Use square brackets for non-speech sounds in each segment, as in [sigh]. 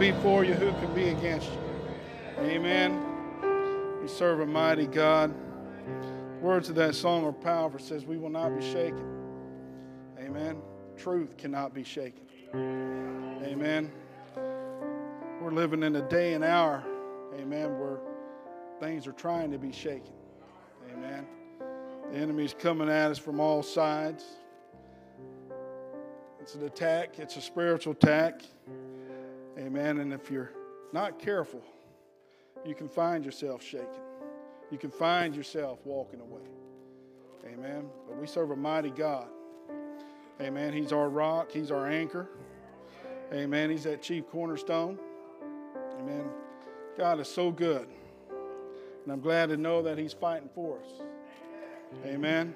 Be for you, who can be against you? Amen. We serve a mighty God. Words of that song are powerful. It says, We will not be shaken. Amen. Truth cannot be shaken. Amen. We're living in a day and hour amen, where things are trying to be shaken. Amen. The enemy's coming at us from all sides. It's an attack, it's a spiritual attack. Amen. And if you're not careful, you can find yourself shaken. You can find yourself walking away. Amen. But we serve a mighty God. Amen. He's our rock, He's our anchor. Amen. He's that chief cornerstone. Amen. God is so good. And I'm glad to know that He's fighting for us. Amen.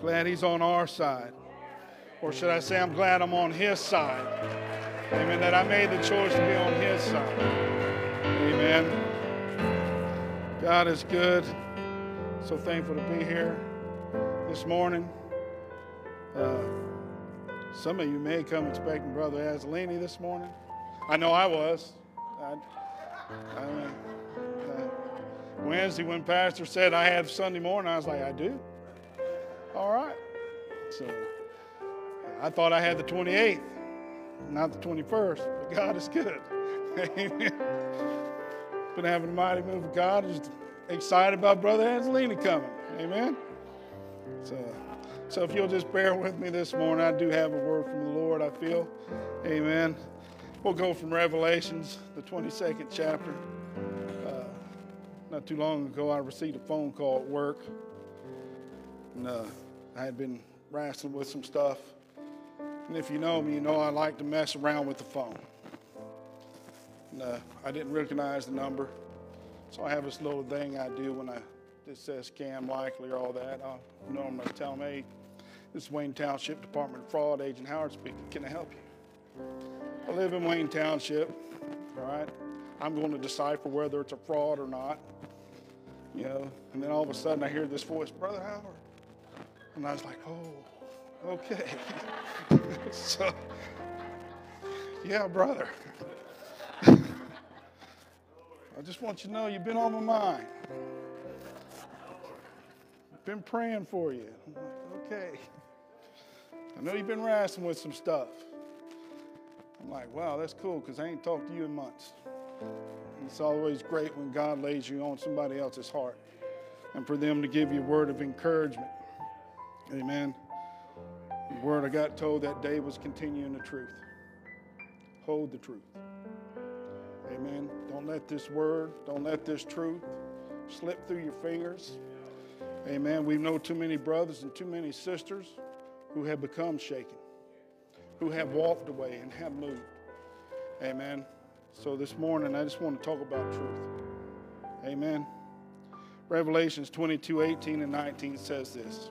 Glad He's on our side. Or should I say, I'm glad I'm on His side. Amen. That I made the choice to be on His side. Amen. God is good. So thankful to be here this morning. Uh, some of you may come expecting Brother Azzolini this morning. I know I was. I, I, uh, Wednesday, when Pastor said I have Sunday morning, I was like, I do. All right. So I thought I had the 28th, not the 21st, but God is good. Amen. Been having a mighty move of God. Just excited about Brother Angelina coming. Amen. So, so if you'll just bear with me this morning, I do have a word from the Lord, I feel. Amen. We'll go from Revelations, the 22nd chapter. Uh, not too long ago, I received a phone call at work. And uh, I had been wrestling with some stuff. And if you know me, you know I like to mess around with the phone. And uh, I didn't recognize the number. So I have this little thing I do when I it says scam likely or all that. I'll normally tell them, hey, this is Wayne Township Department of Fraud Agent Howard speaking. Can I help you? I live in Wayne Township, all right? I'm going to decipher whether it's a fraud or not, you know. And then all of a sudden I hear this voice, Brother Howard. And I was like, oh, okay. [laughs] so, yeah, brother. [laughs] I just want you to know you've been on my mind. Been praying for you. Okay. I know you've been wrestling with some stuff. I'm like, wow, that's cool because I ain't talked to you in months. It's always great when God lays you on somebody else's heart and for them to give you a word of encouragement. Amen. Word I got told that day was continuing the truth. Hold the truth. Amen. Don't let this word, don't let this truth slip through your fingers. Amen. We know too many brothers and too many sisters who have become shaken who have walked away and have moved. Amen. So this morning, I just want to talk about truth. Amen. Revelations 22 18 and 19 says this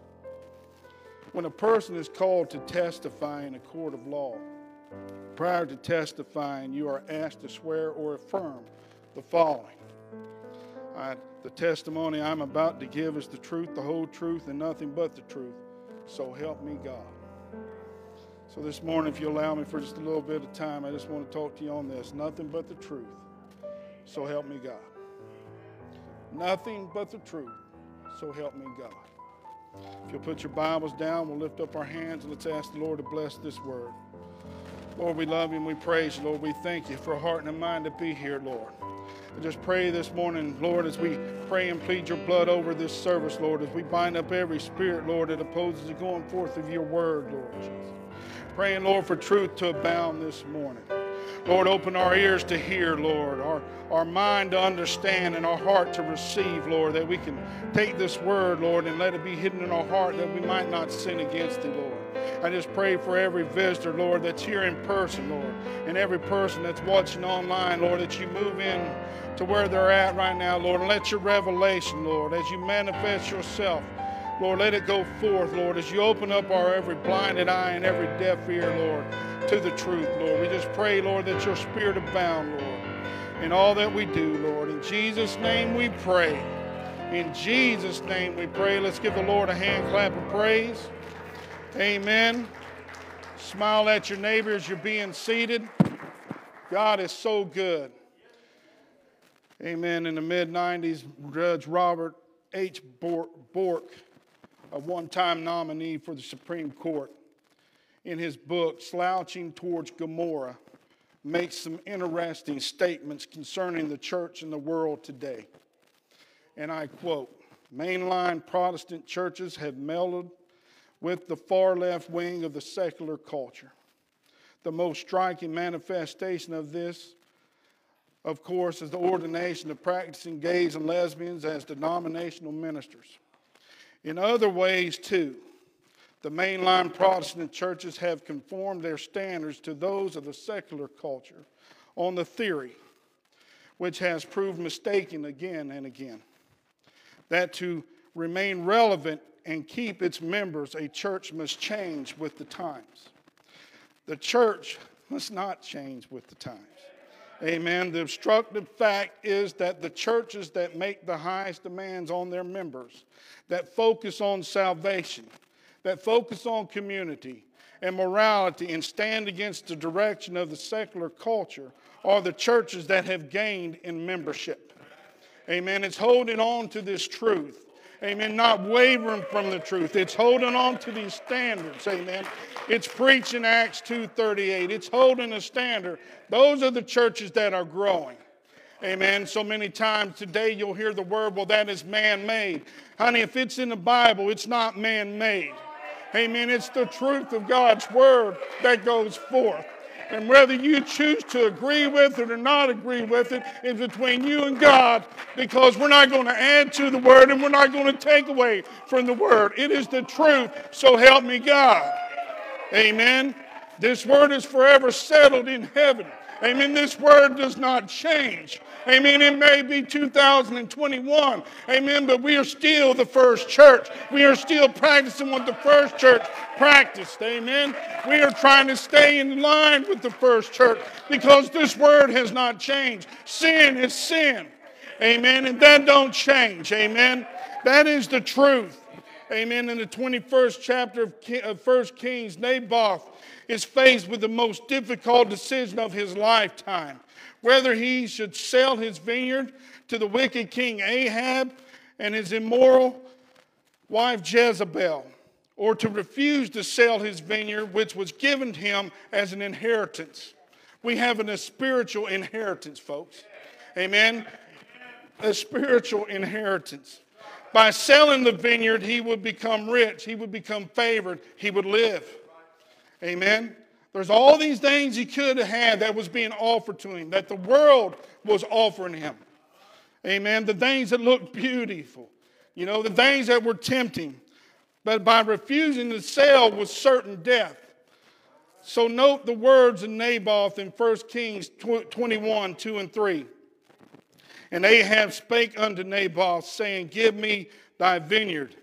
When a person is called to testify in a court of law, prior to testifying, you are asked to swear or affirm the following. I the testimony I'm about to give is the truth, the whole truth, and nothing but the truth. So help me God. So this morning, if you allow me for just a little bit of time, I just want to talk to you on this. Nothing but the truth. so help me God. Nothing but the truth, so help me God. If you'll put your Bibles down, we'll lift up our hands and let's ask the Lord to bless this word. Lord, we love you and we praise you. Lord, we thank you for a heart and a mind to be here, Lord. I just pray this morning, Lord, as we pray and plead your blood over this service, Lord, as we bind up every spirit, Lord, that opposes the going forth of your word, Lord Jesus. Praying, Lord, for truth to abound this morning. Lord, open our ears to hear, Lord, our, our mind to understand, and our heart to receive, Lord, that we can take this word, Lord, and let it be hidden in our heart that we might not sin against thee, Lord. I just pray for every visitor, Lord, that's here in person, Lord, and every person that's watching online, Lord, that you move in to where they're at right now, Lord, and let your revelation, Lord, as you manifest yourself, Lord, let it go forth, Lord, as you open up our every blinded eye and every deaf ear, Lord, to the truth, Lord. We just pray, Lord, that your spirit abound, Lord, in all that we do, Lord. In Jesus' name we pray. In Jesus' name we pray. Let's give the Lord a hand clap of praise. Amen. Smile at your neighbor as you're being seated. God is so good. Amen. In the mid 90s, Judge Robert H. Bork, a one time nominee for the Supreme Court, in his book, Slouching Towards Gomorrah, makes some interesting statements concerning the church and the world today. And I quote Mainline Protestant churches have melded with the far left wing of the secular culture. The most striking manifestation of this, of course, is the ordination of practicing gays and lesbians as denominational ministers. In other ways, too, the mainline Protestant churches have conformed their standards to those of the secular culture on the theory, which has proved mistaken again and again, that to remain relevant and keep its members, a church must change with the times. The church must not change with the times. Amen. The obstructive fact is that the churches that make the highest demands on their members, that focus on salvation, that focus on community and morality and stand against the direction of the secular culture, are the churches that have gained in membership. Amen. It's holding on to this truth Amen. Not wavering from the truth. It's holding on to these standards. Amen. It's preaching Acts 2.38. It's holding a standard. Those are the churches that are growing. Amen. So many times today you'll hear the word, well, that is man made. Honey, if it's in the Bible, it's not man made. Amen. It's the truth of God's word that goes forth. And whether you choose to agree with it or not agree with it is between you and God because we're not going to add to the word and we're not going to take away from the word. It is the truth, so help me God. Amen. This word is forever settled in heaven. Amen. This word does not change. Amen. It may be 2021. Amen. But we are still the first church. We are still practicing what the first church practiced. Amen. We are trying to stay in line with the first church because this word has not changed. Sin is sin. Amen. And that don't change. Amen. That is the truth. Amen. In the 21st chapter of 1 Kings, Naboth is faced with the most difficult decision of his lifetime whether he should sell his vineyard to the wicked king Ahab and his immoral wife Jezebel, or to refuse to sell his vineyard, which was given to him as an inheritance. We have a spiritual inheritance, folks. Amen. A spiritual inheritance. By selling the vineyard, he would become rich, he would become favored, he would live. Amen. There's all these things he could have had that was being offered to him, that the world was offering him. Amen. The things that looked beautiful, you know, the things that were tempting. But by refusing to sell was certain death. So note the words of Naboth in 1 Kings 21 2 and 3. And Ahab spake unto Naboth, saying, Give me thy vineyard,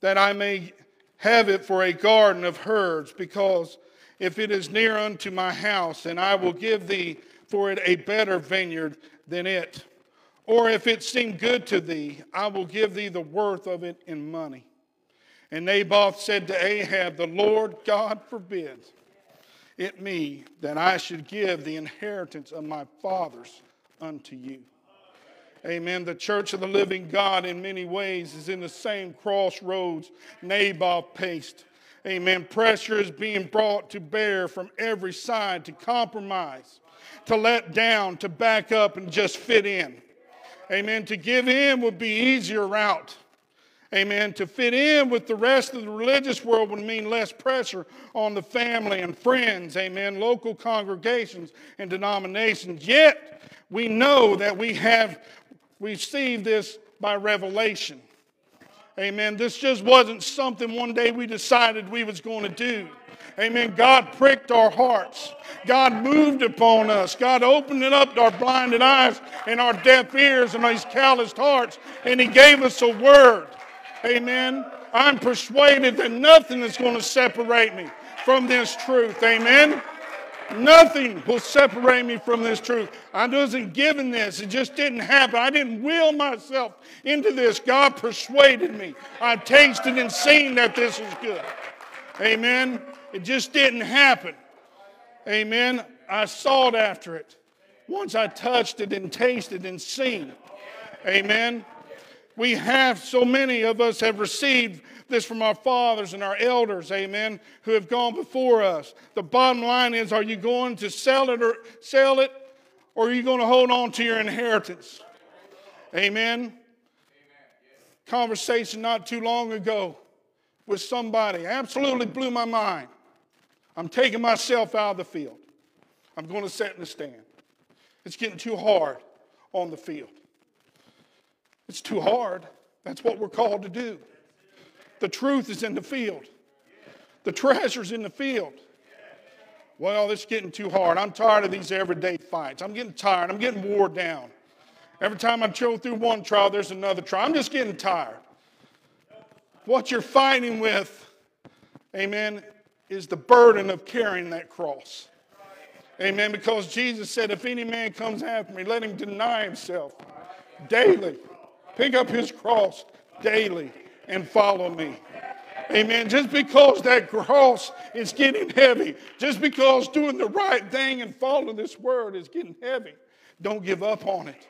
that I may have it for a garden of herds, because if it is near unto my house, and I will give thee for it a better vineyard than it. Or if it seem good to thee, I will give thee the worth of it in money. And Naboth said to Ahab, The Lord God forbid it me that I should give the inheritance of my fathers unto you. Amen. The church of the living God, in many ways, is in the same crossroads Naboth paced. Amen. Pressure is being brought to bear from every side to compromise, to let down, to back up, and just fit in. Amen. To give in would be easier route. Amen. To fit in with the rest of the religious world would mean less pressure on the family and friends. Amen. Local congregations and denominations. Yet, we know that we have received this by revelation. Amen. This just wasn't something one day we decided we was going to do. Amen. God pricked our hearts. God moved upon us. God opened up our blinded eyes and our deaf ears and these calloused hearts, and He gave us a word. Amen. I'm persuaded that nothing is going to separate me from this truth. Amen. Nothing will separate me from this truth. I wasn't given this. It just didn't happen. I didn't will myself into this. God persuaded me. I've tasted and seen that this is good. Amen. It just didn't happen. Amen. I sought after it. Once I touched it and tasted and seen. Amen. We have, so many of us have received this from our fathers and our elders, amen, who have gone before us. The bottom line is are you going to sell it or sell it or are you going to hold on to your inheritance? Amen. Conversation not too long ago with somebody absolutely blew my mind. I'm taking myself out of the field. I'm going to sit in the stand. It's getting too hard on the field. It's too hard. That's what we're called to do. The truth is in the field, the treasure's in the field. Well, it's getting too hard. I'm tired of these everyday fights. I'm getting tired. I'm getting wore down. Every time I go through one trial, there's another trial. I'm just getting tired. What you're fighting with, amen, is the burden of carrying that cross. Amen. Because Jesus said, if any man comes after me, let him deny himself daily. Pick up his cross daily and follow me. Amen. Just because that cross is getting heavy, just because doing the right thing and following this word is getting heavy, don't give up on it.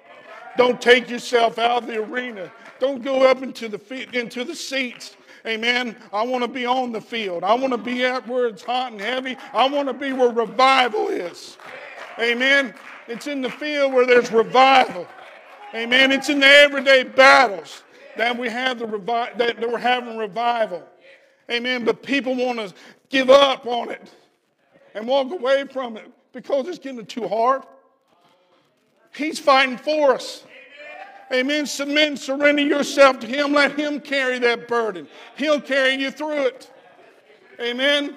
Don't take yourself out of the arena. Don't go up into the feet, into the seats. Amen. I want to be on the field. I want to be at where it's hot and heavy. I want to be where revival is. Amen. It's in the field where there's revival. Amen. It's in the everyday battles that we have the revi- that we're having revival. Amen. But people want to give up on it and walk away from it because it's getting too hard. He's fighting for us. Amen. Submit surrender yourself to Him. Let Him carry that burden. He'll carry you through it. Amen.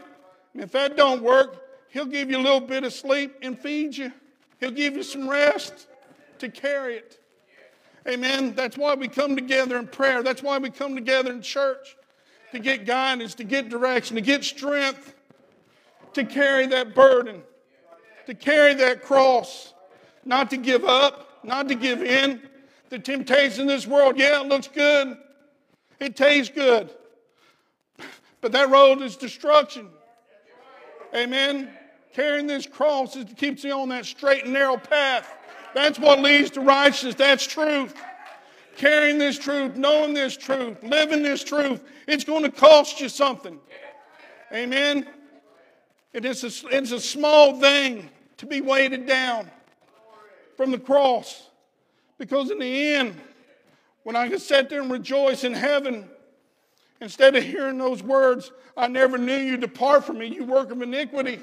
And if that don't work, He'll give you a little bit of sleep and feed you. He'll give you some rest to carry it. Amen. That's why we come together in prayer. That's why we come together in church to get guidance, to get direction, to get strength, to carry that burden, to carry that cross, not to give up, not to give in. The temptation in this world, yeah, it looks good, it tastes good, but that road is destruction. Amen. Carrying this cross is, keeps you on that straight and narrow path. That's what leads to righteousness. That's truth. Carrying this truth, knowing this truth, living this truth, it's going to cost you something. Amen. It is a, it's a small thing to be weighted down from the cross. Because in the end, when I can sit there and rejoice in heaven, instead of hearing those words, I never knew you, depart from me, you work of iniquity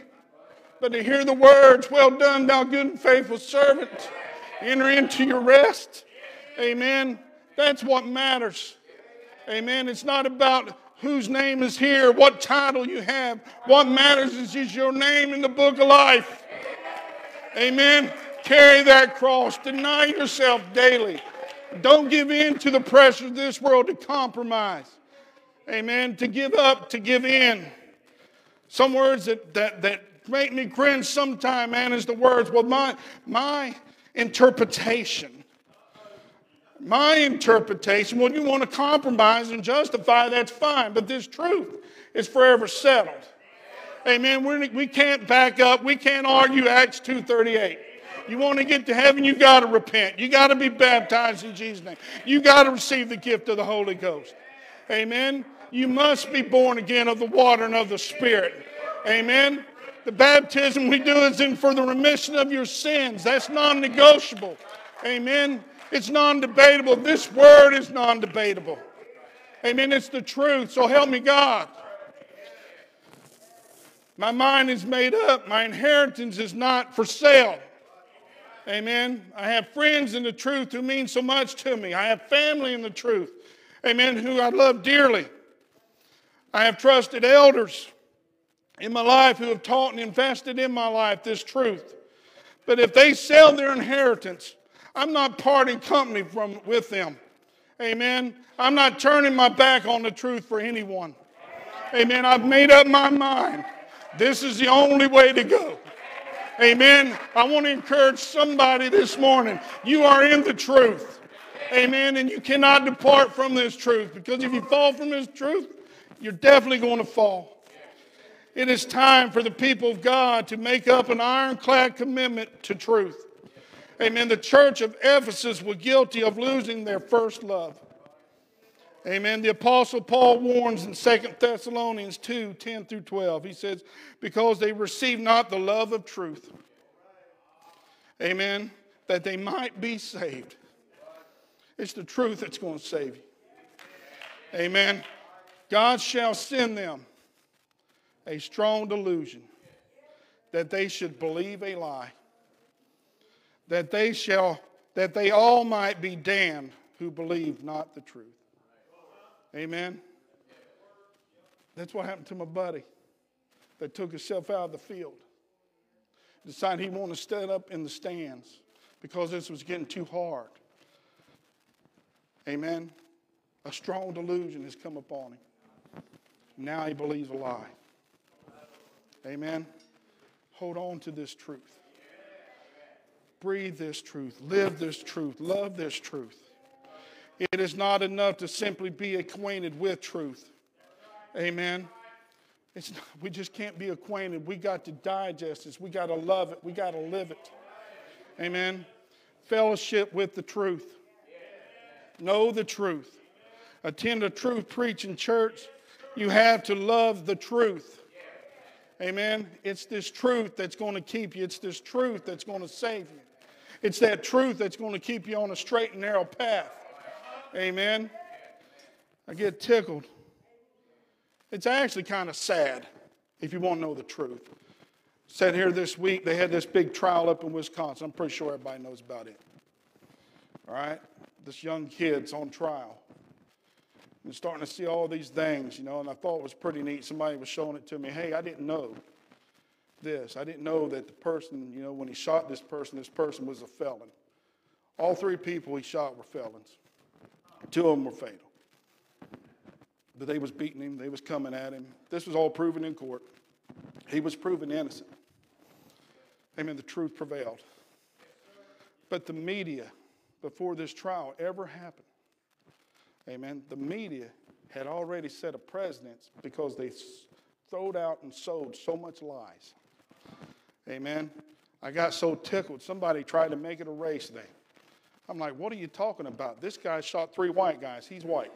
but to hear the words, Well done, thou good and faithful servant, enter into your rest. Amen. That's what matters. Amen. It's not about whose name is here, what title you have. What matters is, is your name in the book of life. Amen. Carry that cross. Deny yourself daily. Don't give in to the pressure of this world to compromise. Amen. To give up, to give in. Some words that, that, that make me cringe sometime, man, is the words, well, my, my interpretation. My interpretation, well, you want to compromise and justify, that's fine, but this truth is forever settled. Amen. We're, we can't back up. We can't argue Acts 2.38. You want to get to heaven, you got to repent. You got to be baptized in Jesus' name. You got to receive the gift of the Holy Ghost. Amen. You must be born again of the water and of the Spirit. Amen. The baptism we do is in for the remission of your sins. That's non negotiable. Amen. It's non debatable. This word is non debatable. Amen. It's the truth. So help me, God. My mind is made up. My inheritance is not for sale. Amen. I have friends in the truth who mean so much to me. I have family in the truth. Amen. Who I love dearly. I have trusted elders in my life who have taught and invested in my life this truth. But if they sell their inheritance, I'm not parting company from, with them. Amen. I'm not turning my back on the truth for anyone. Amen. I've made up my mind. This is the only way to go. Amen. I want to encourage somebody this morning. You are in the truth. Amen. And you cannot depart from this truth because if you fall from this truth, you're definitely going to fall. It is time for the people of God to make up an ironclad commitment to truth. Amen. The church of Ephesus was guilty of losing their first love. Amen. The Apostle Paul warns in 2 Thessalonians 2 10 through 12. He says, Because they received not the love of truth. Amen. That they might be saved. It's the truth that's going to save you. Amen. God shall send them a strong delusion that they should believe a lie, that they shall that they all might be damned who believe not the truth. Amen. That's what happened to my buddy that took himself out of the field. Decided he wanted to stand up in the stands because this was getting too hard. Amen. A strong delusion has come upon him. Now he believes a lie. Amen. Hold on to this truth. Breathe this truth. Live this truth. Love this truth. It is not enough to simply be acquainted with truth. Amen. It's not, we just can't be acquainted. We got to digest this. We got to love it. We got to live it. Amen. Fellowship with the truth. Know the truth. Attend a truth preaching church. You have to love the truth. Amen. It's this truth that's going to keep you. It's this truth that's going to save you. It's that truth that's going to keep you on a straight and narrow path. Amen. I get tickled. It's actually kind of sad if you want to know the truth. Said here this week, they had this big trial up in Wisconsin. I'm pretty sure everybody knows about it. All right? This young kid's on trial. And starting to see all these things, you know, and I thought it was pretty neat. Somebody was showing it to me. Hey, I didn't know this. I didn't know that the person, you know, when he shot this person, this person was a felon. All three people he shot were felons. Two of them were fatal. But they was beating him. They was coming at him. This was all proven in court. He was proven innocent. Amen. The truth prevailed. But the media, before this trial ever happened, amen, the media had already set a precedence because they throwed out and sold so much lies. Amen. I got so tickled. Somebody tried to make it a race thing. I'm like, what are you talking about? This guy shot three white guys. He's white.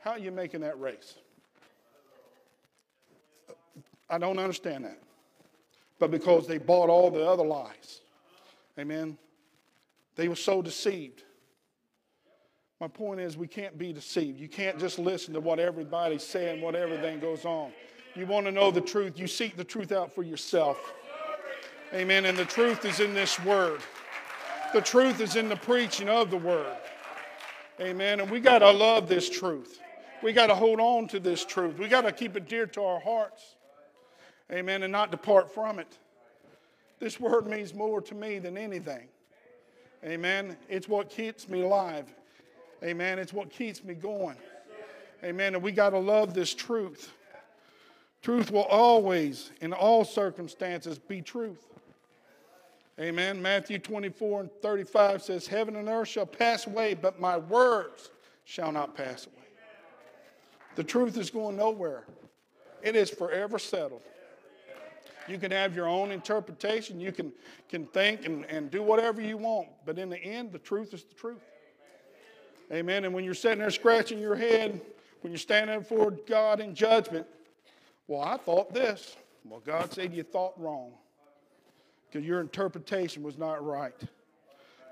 How are you making that race? I don't understand that. But because they bought all the other lies. Amen. They were so deceived. My point is, we can't be deceived. You can't just listen to what everybody's saying, what everything goes on. You want to know the truth, you seek the truth out for yourself. Amen. And the truth is in this word. The truth is in the preaching of the word. Amen. And we got to love this truth. We got to hold on to this truth. We got to keep it dear to our hearts. Amen. And not depart from it. This word means more to me than anything. Amen. It's what keeps me alive. Amen. It's what keeps me going. Amen. And we got to love this truth. Truth will always, in all circumstances, be truth. Amen. Matthew 24 and 35 says, Heaven and earth shall pass away, but my words shall not pass away. The truth is going nowhere, it is forever settled. You can have your own interpretation. You can, can think and, and do whatever you want. But in the end, the truth is the truth. Amen. And when you're sitting there scratching your head, when you're standing before God in judgment, well, I thought this. Well, God said you thought wrong because your interpretation was not right.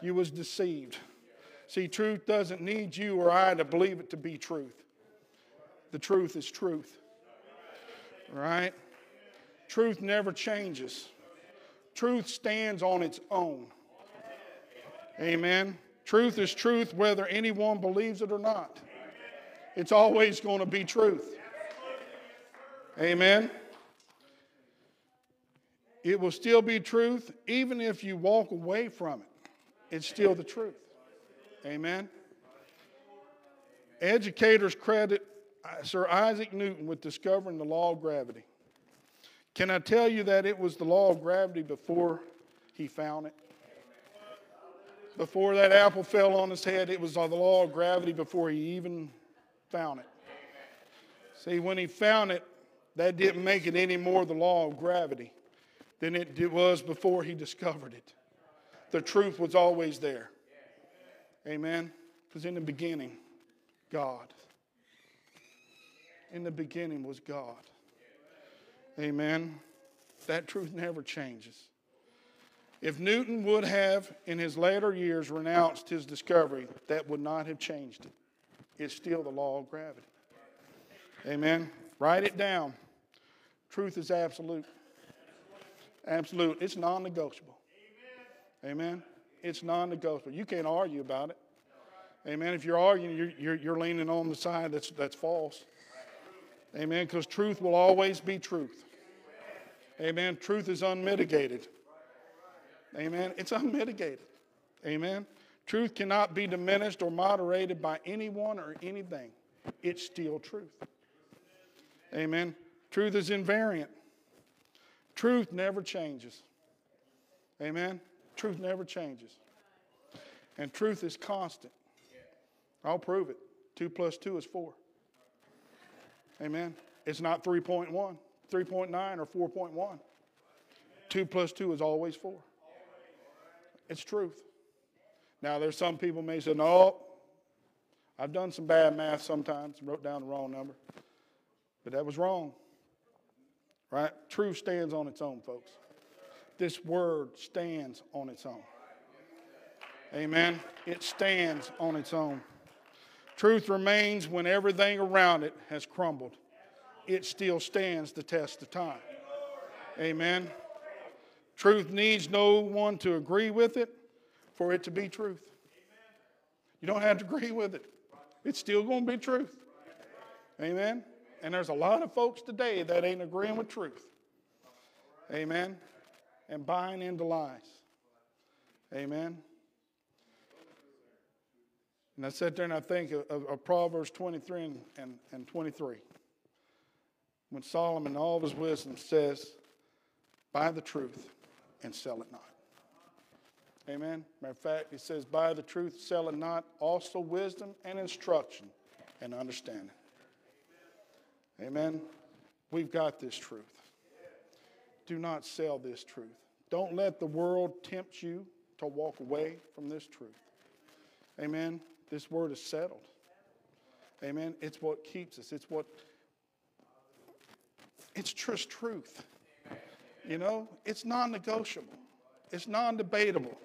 You was deceived. See, truth doesn't need you or I to believe it to be truth. The truth is truth. Right? Truth never changes. Truth stands on its own. Amen. Truth is truth whether anyone believes it or not. It's always going to be truth. Amen. It will still be truth even if you walk away from it. It's still the truth. Amen. Educators credit uh, Sir Isaac Newton with discovering the law of gravity. Can I tell you that it was the law of gravity before he found it? Before that apple fell on his head, it was the law of gravity before he even found it. See, when he found it, that didn't make it any more the law of gravity than it was before he discovered it. The truth was always there. Amen. Because in the beginning, God. In the beginning was God. Amen. That truth never changes. If Newton would have, in his later years, renounced his discovery, that would not have changed it. It's still the law of gravity. Amen. Write it down. Truth is absolute. Absolute. It's non negotiable. Amen. It's non negotiable. You can't argue about it. Amen. If you're arguing, you're, you're, you're leaning on the side that's, that's false. Amen. Because truth will always be truth. Amen. Truth is unmitigated. Amen. It's unmitigated. Amen. Truth cannot be diminished or moderated by anyone or anything. It's still truth. Amen. Truth is invariant. Truth never changes. Amen. Truth never changes. And truth is constant. I'll prove it. 2 plus 2 is 4. Amen. It's not 3.1, 3.9, or 4.1. 2 plus 2 is always 4. It's truth. Now, there's some people may say, no, I've done some bad math sometimes, wrote down the wrong number. But that was wrong. Right? Truth stands on its own, folks. This word stands on its own. Amen. It stands on its own. Truth remains when everything around it has crumbled. It still stands the test of time. Amen. Truth needs no one to agree with it for it to be truth. You don't have to agree with it, it's still going to be truth. Amen. And there's a lot of folks today that ain't agreeing with truth. Amen. And buying into lies. Amen. And I sit there and I think of, of, Proverbs 23 and, and, and 23. When Solomon, all of his wisdom, says, Buy the truth and sell it not. Amen. Matter of fact, it says, Buy the truth, sell it not, also wisdom and instruction and understanding. Amen. We've got this truth. Do not sell this truth. Don't let the world tempt you to walk away from this truth. Amen. This word is settled. Amen. It's what keeps us. It's what it's just truth. You know, it's non-negotiable. It's non-debatable.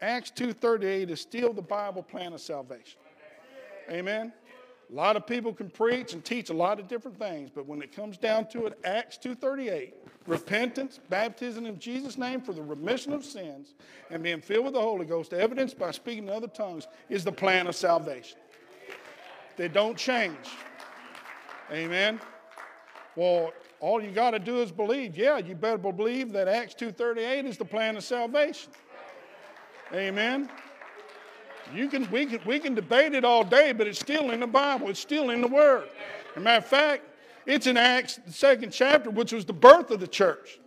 Acts 2.38 is still the Bible plan of salvation. Amen. A lot of people can preach and teach a lot of different things, but when it comes down to it, Acts 2:38, repentance, baptism in Jesus' name for the remission of sins, and being filled with the Holy Ghost, evidenced by speaking in other tongues, is the plan of salvation. They don't change. Amen. Well, all you got to do is believe. Yeah, you better believe that Acts 2:38 is the plan of salvation. Amen. You can, we, can, we can debate it all day, but it's still in the Bible. It's still in the Word. As a matter of fact, it's in Acts, the second chapter, which was the birth of the church.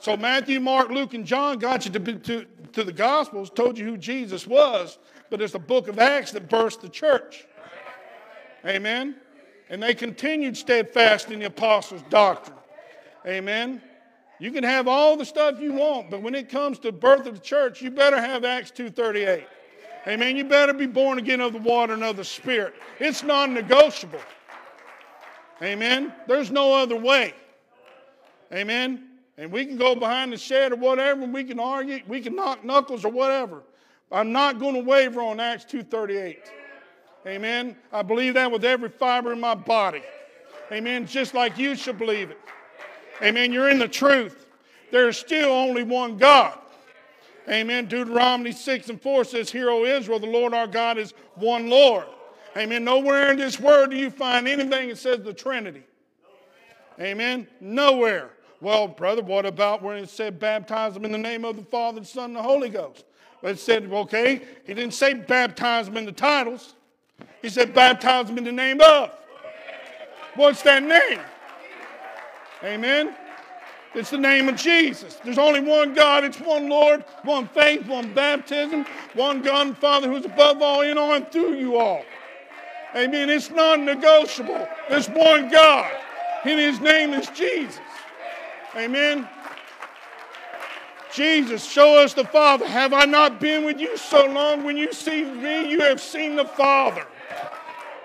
So Matthew, Mark, Luke, and John got you to, to, to the Gospels, told you who Jesus was, but it's the book of Acts that birthed the church. Amen. And they continued steadfast in the apostles' doctrine. Amen. You can have all the stuff you want, but when it comes to birth of the church, you better have Acts 2.38. Amen. You better be born again of the water and of the Spirit. It's non negotiable. Amen. There's no other way. Amen. And we can go behind the shed or whatever, and we can argue, we can knock knuckles or whatever. I'm not going to waver on Acts 2.38. Amen. I believe that with every fiber in my body. Amen. Just like you should believe it. Amen. You're in the truth. There's still only one God. Amen. Deuteronomy 6 and 4 says, Hear, O Israel, the Lord our God is one Lord. Amen. Nowhere in this word do you find anything that says the Trinity. Amen. Nowhere. Well, brother, what about when it said baptize them in the name of the Father, the Son, and the Holy Ghost? But it said, okay, he didn't say baptize them in the titles. He said baptize them in the name of. What's that name? Amen. It's the name of Jesus. There's only one God. It's one Lord, one faith, one baptism, one God and Father who's above all, in all, and through you all. Amen. It's non negotiable. There's one God, and his name is Jesus. Amen. Jesus, show us the Father. Have I not been with you so long? When you see me, you have seen the Father.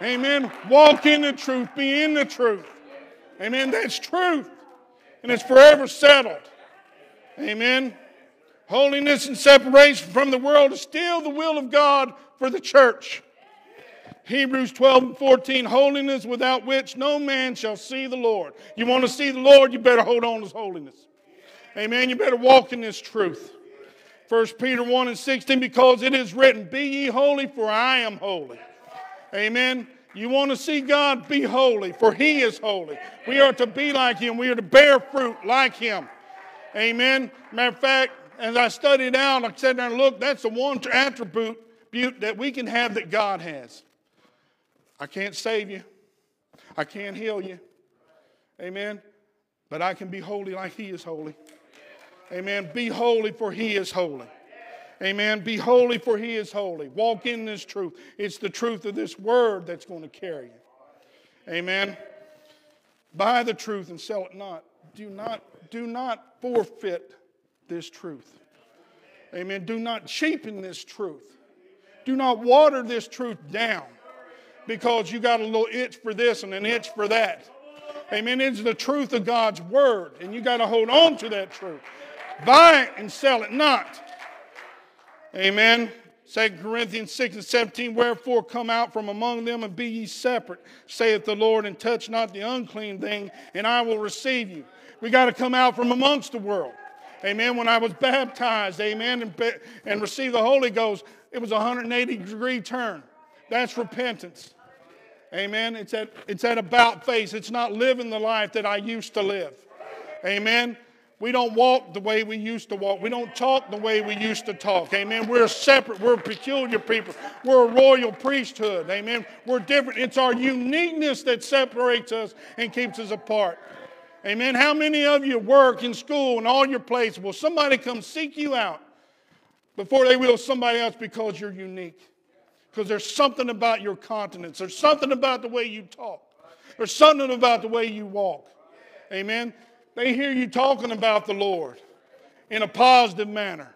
Amen. Walk in the truth, be in the truth. Amen. That's truth and it's forever settled. Amen. Holiness and separation from the world is still the will of God for the church. Hebrews 12 and 14, holiness without which no man shall see the Lord. You want to see the Lord, you better hold on to his holiness. Amen. You better walk in this truth. 1 Peter 1 and 16, because it is written, Be ye holy, for I am holy. Amen. You want to see God be holy, for He is holy. We are to be like Him. We are to bear fruit like Him. Amen. Matter of fact, as I studied out, I sat there and looked, that's the one attribute that we can have that God has. I can't save you, I can't heal you. Amen. But I can be holy like He is holy. Amen. Be holy, for He is holy. Amen. Be holy, for he is holy. Walk in this truth. It's the truth of this word that's going to carry you. Amen. Buy the truth and sell it not. Do not, do not forfeit this truth. Amen. Do not cheapen this truth. Do not water this truth down because you got a little itch for this and an itch for that. Amen. It's the truth of God's word, and you got to hold on to that truth. Buy it and sell it not. Amen. 2 Corinthians 6 and 17, wherefore come out from among them and be ye separate, saith the Lord, and touch not the unclean thing, and I will receive you. We got to come out from amongst the world. Amen. When I was baptized, amen, and, and received the Holy Ghost, it was a 180 degree turn. That's repentance. Amen. It's at, it's at about face. It's not living the life that I used to live. Amen. We don't walk the way we used to walk. We don't talk the way we used to talk. Amen. We're separate. We're peculiar people. We're a royal priesthood. Amen. We're different. It's our uniqueness that separates us and keeps us apart. Amen. How many of you work in school and all your places? Will somebody come seek you out before they will somebody else because you're unique? Because there's something about your countenance. There's something about the way you talk. There's something about the way you walk. Amen. They hear you talking about the Lord in a positive manner.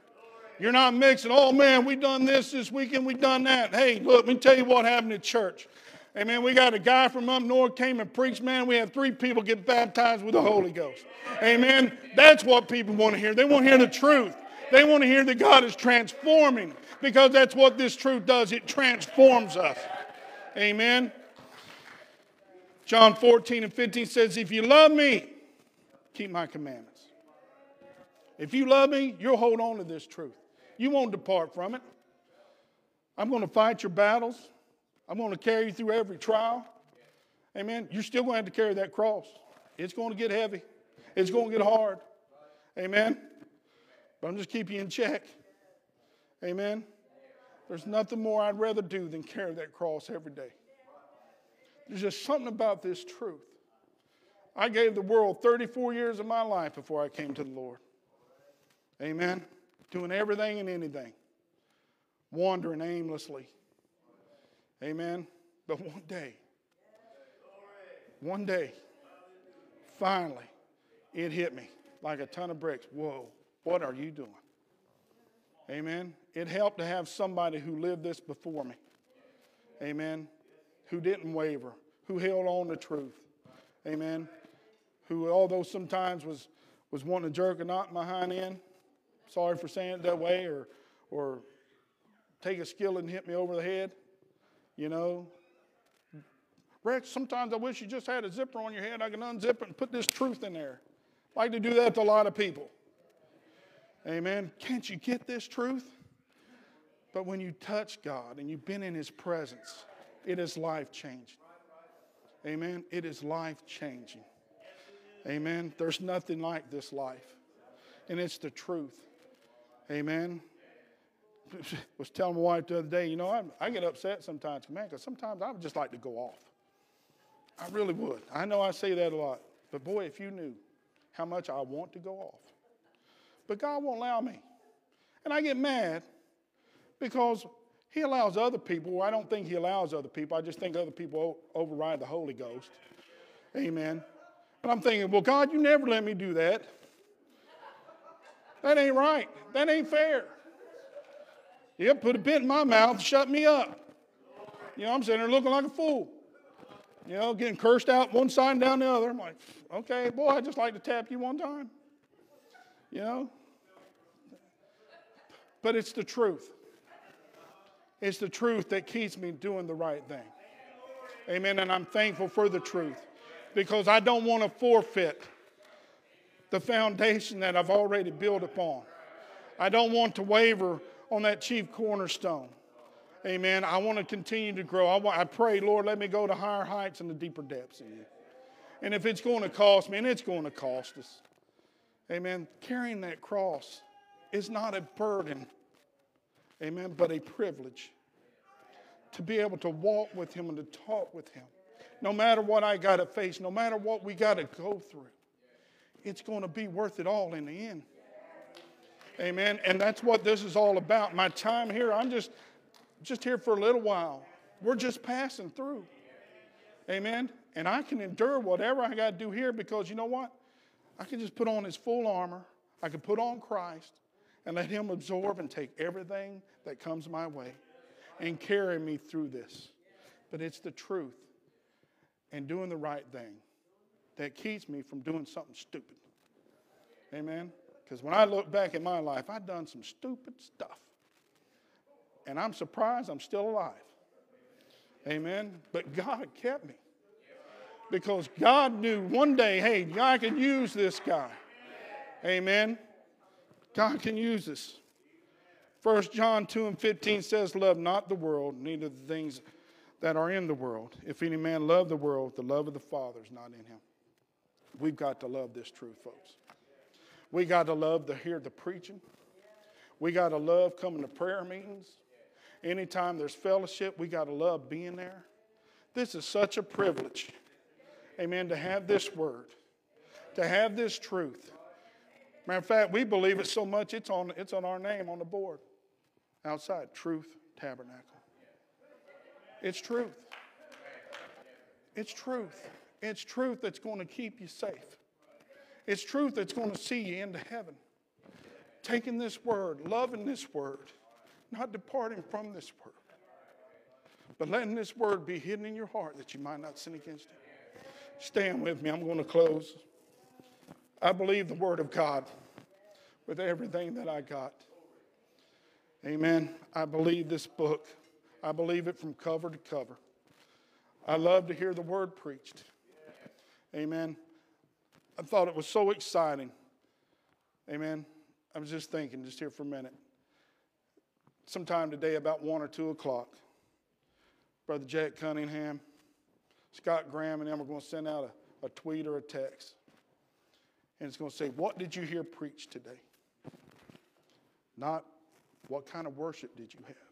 You're not mixing, oh man, we done this this weekend, we done that. Hey, look, let me tell you what happened at church. Hey man, we got a guy from up north came and preached, man. We had three people get baptized with the Holy Ghost. Amen. That's what people want to hear. They want to hear the truth. They want to hear that God is transforming because that's what this truth does. It transforms us. Amen. John 14 and 15 says, If you love me, keep my commandments. If you love me, you'll hold on to this truth. You won't depart from it. I'm going to fight your battles. I'm going to carry you through every trial. Amen. You're still going to have to carry that cross. It's going to get heavy. It's going to get hard. Amen. But I'm just keeping you in check. Amen. There's nothing more I'd rather do than carry that cross every day. There's just something about this truth. I gave the world 34 years of my life before I came to the Lord. Amen. Doing everything and anything, wandering aimlessly. Amen. But one day, one day, finally, it hit me. like a ton of bricks. Whoa, what are you doing? Amen. It helped to have somebody who lived this before me. Amen. Who didn't waver, who held on to truth. Amen. Who, although sometimes was, was wanting to jerk a knot in my hind end, sorry for saying it that way, or, or take a skillet and hit me over the head, you know. Rex, sometimes I wish you just had a zipper on your head. I can unzip it and put this truth in there. I like to do that to a lot of people. Amen. Can't you get this truth? But when you touch God and you've been in His presence, it is life changing. Amen. It is life changing. Amen. There's nothing like this life. And it's the truth. Amen. [laughs] was telling my wife the other day, you know, I, I get upset sometimes, man, because sometimes I would just like to go off. I really would. I know I say that a lot. But boy, if you knew how much I want to go off. But God won't allow me. And I get mad because He allows other people, I don't think He allows other people, I just think other people override the Holy Ghost. Amen. But I'm thinking, well, God, you never let me do that. That ain't right. That ain't fair. You put a bit in my mouth, shut me up. You know, I'm sitting there looking like a fool. You know, getting cursed out one side and down the other. I'm like, okay, boy, I'd just like to tap you one time. You know? But it's the truth. It's the truth that keeps me doing the right thing. Amen. And I'm thankful for the truth because I don't want to forfeit the foundation that I've already built upon. I don't want to waver on that chief cornerstone. Amen. I want to continue to grow. I, want, I pray, Lord, let me go to higher heights and the deeper depths in you. And if it's going to cost me, and it's going to cost us, amen, carrying that cross is not a burden, amen, but a privilege to be able to walk with Him and to talk with Him. No matter what I got to face, no matter what we got to go through, it's going to be worth it all in the end. Amen. And that's what this is all about. My time here, I'm just just here for a little while. We're just passing through. Amen. And I can endure whatever I got to do here because you know what? I can just put on his full armor. I can put on Christ and let him absorb and take everything that comes my way and carry me through this. But it's the truth and doing the right thing that keeps me from doing something stupid. Amen. Because when I look back at my life, I've done some stupid stuff. And I'm surprised I'm still alive. Amen. But God kept me. Because God knew one day, hey, God can use this guy. Amen. God can use this. 1 John 2 and 15 says, Love not the world, neither the things that are in the world. If any man love the world, the love of the Father is not in him. We've got to love this truth, folks. We got to love to hear the preaching. We got to love coming to prayer meetings. Anytime there's fellowship, we got to love being there. This is such a privilege, amen, to have this word, to have this truth. Matter of fact, we believe it so much it's on, it's on our name on the board outside Truth Tabernacle. It's truth. It's truth. It's truth that's going to keep you safe. It's truth that's going to see you into heaven. Taking this word, loving this word, not departing from this word, but letting this word be hidden in your heart that you might not sin against it. Stand with me. I'm going to close. I believe the word of God with everything that I got. Amen. I believe this book. I believe it from cover to cover. I love to hear the word preached. Amen. I thought it was so exciting. Amen. I was just thinking, just here for a minute. Sometime today, about one or two o'clock, Brother Jack Cunningham, Scott Graham, and them are going to send out a, a tweet or a text. And it's going to say, What did you hear preached today? Not what kind of worship did you have?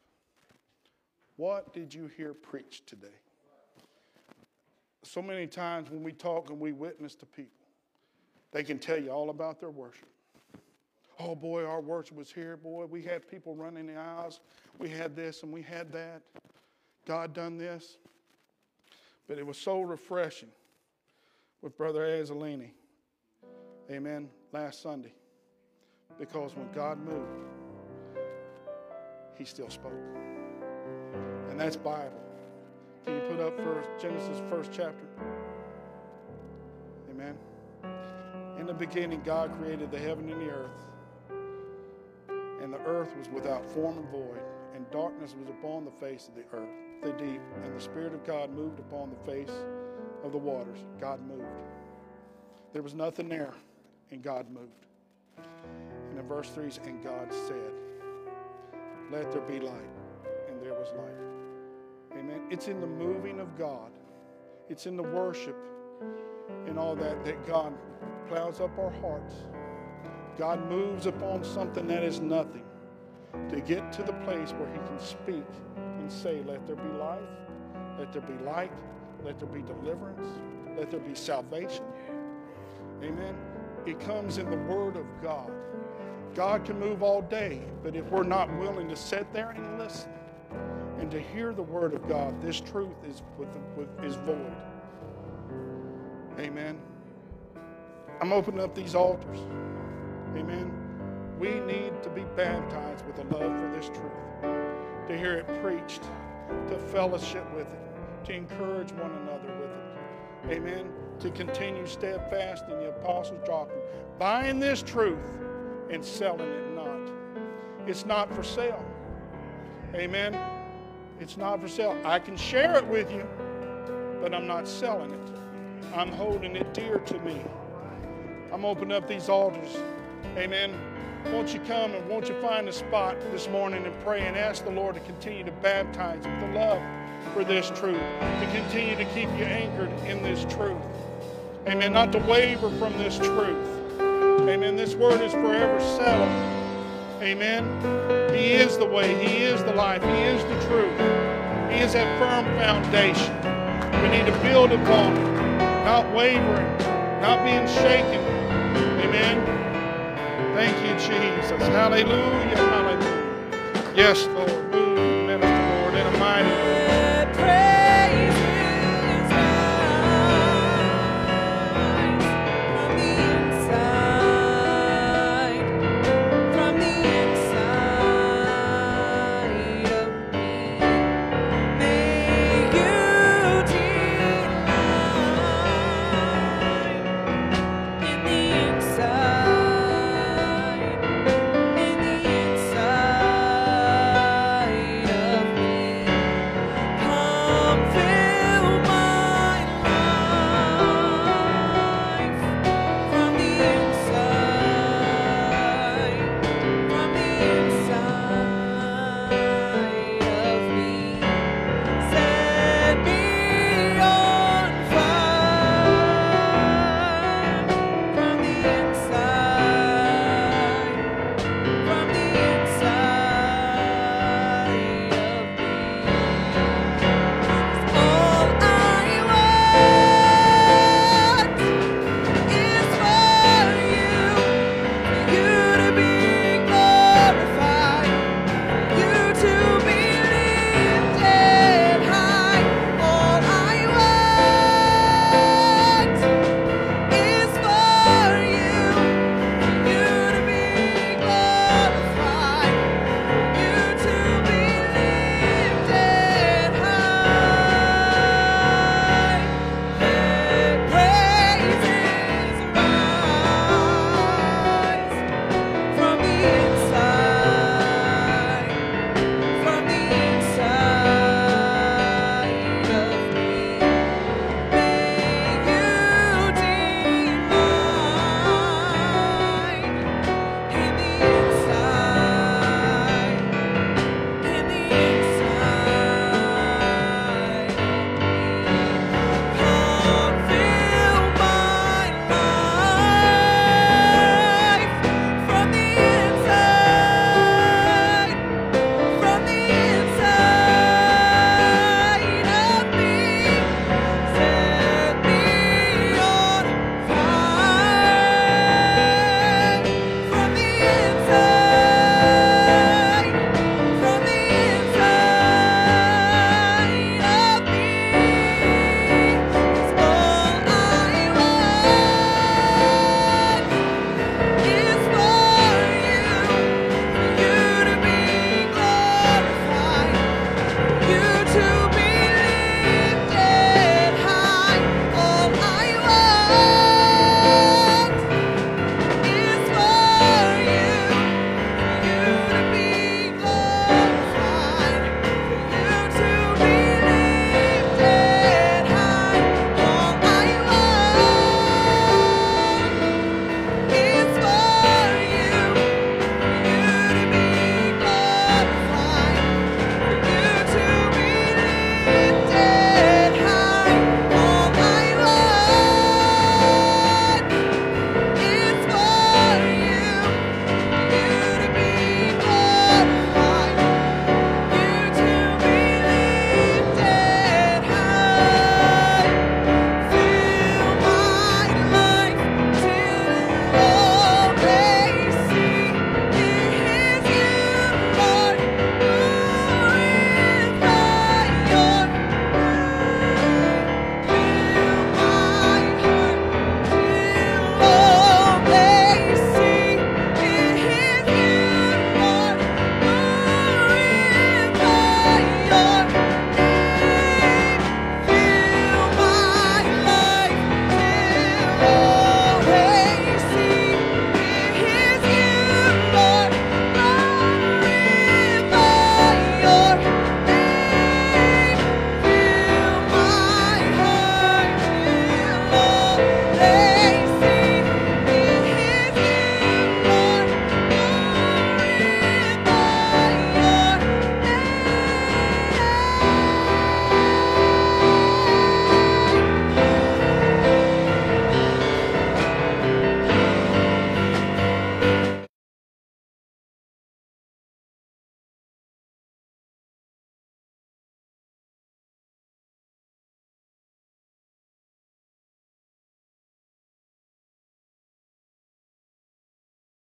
What did you hear preached today? So many times when we talk and we witness to people, they can tell you all about their worship. Oh boy, our worship was here, boy. We had people running the aisles. We had this and we had that. God done this. But it was so refreshing with Brother Azzolini. Amen. last Sunday. Because when God moved, He still spoke. And that's Bible. Can you put up first Genesis first chapter? Amen. In the beginning, God created the heaven and the earth. And the earth was without form and void, and darkness was upon the face of the earth, the deep, and the Spirit of God moved upon the face of the waters. God moved. There was nothing there, and God moved. And in verse 3, and God said, Let there be light. Was light. Amen. It's in the moving of God, it's in the worship and all that that God plows up our hearts. God moves upon something that is nothing to get to the place where He can speak and say, Let there be life, let there be light, let there be deliverance, let there be salvation. Amen. It comes in the Word of God. God can move all day, but if we're not willing to sit there and listen and to hear the Word of God, this truth is, with, with, is void. Amen. I'm opening up these altars. Amen. We need to be baptized with a love for this truth, to hear it preached, to fellowship with it, to encourage one another with it. Amen. To continue steadfast in the apostles' doctrine, buying this truth and selling it not. It's not for sale. Amen. It's not for sale. I can share it with you, but I'm not selling it. I'm holding it dear to me. I'm opening up these altars. Amen. Won't you come and won't you find a spot this morning and pray and ask the Lord to continue to baptize with the love for this truth, to continue to keep you anchored in this truth. Amen. Not to waver from this truth. Amen. This word is forever settled. Amen. He is the way, He is the life, He is the truth. He is that firm foundation. We need to build upon it not wavering, not being shaken. Amen. Thank you, Jesus. Hallelujah. Hallelujah. Yes, Lord.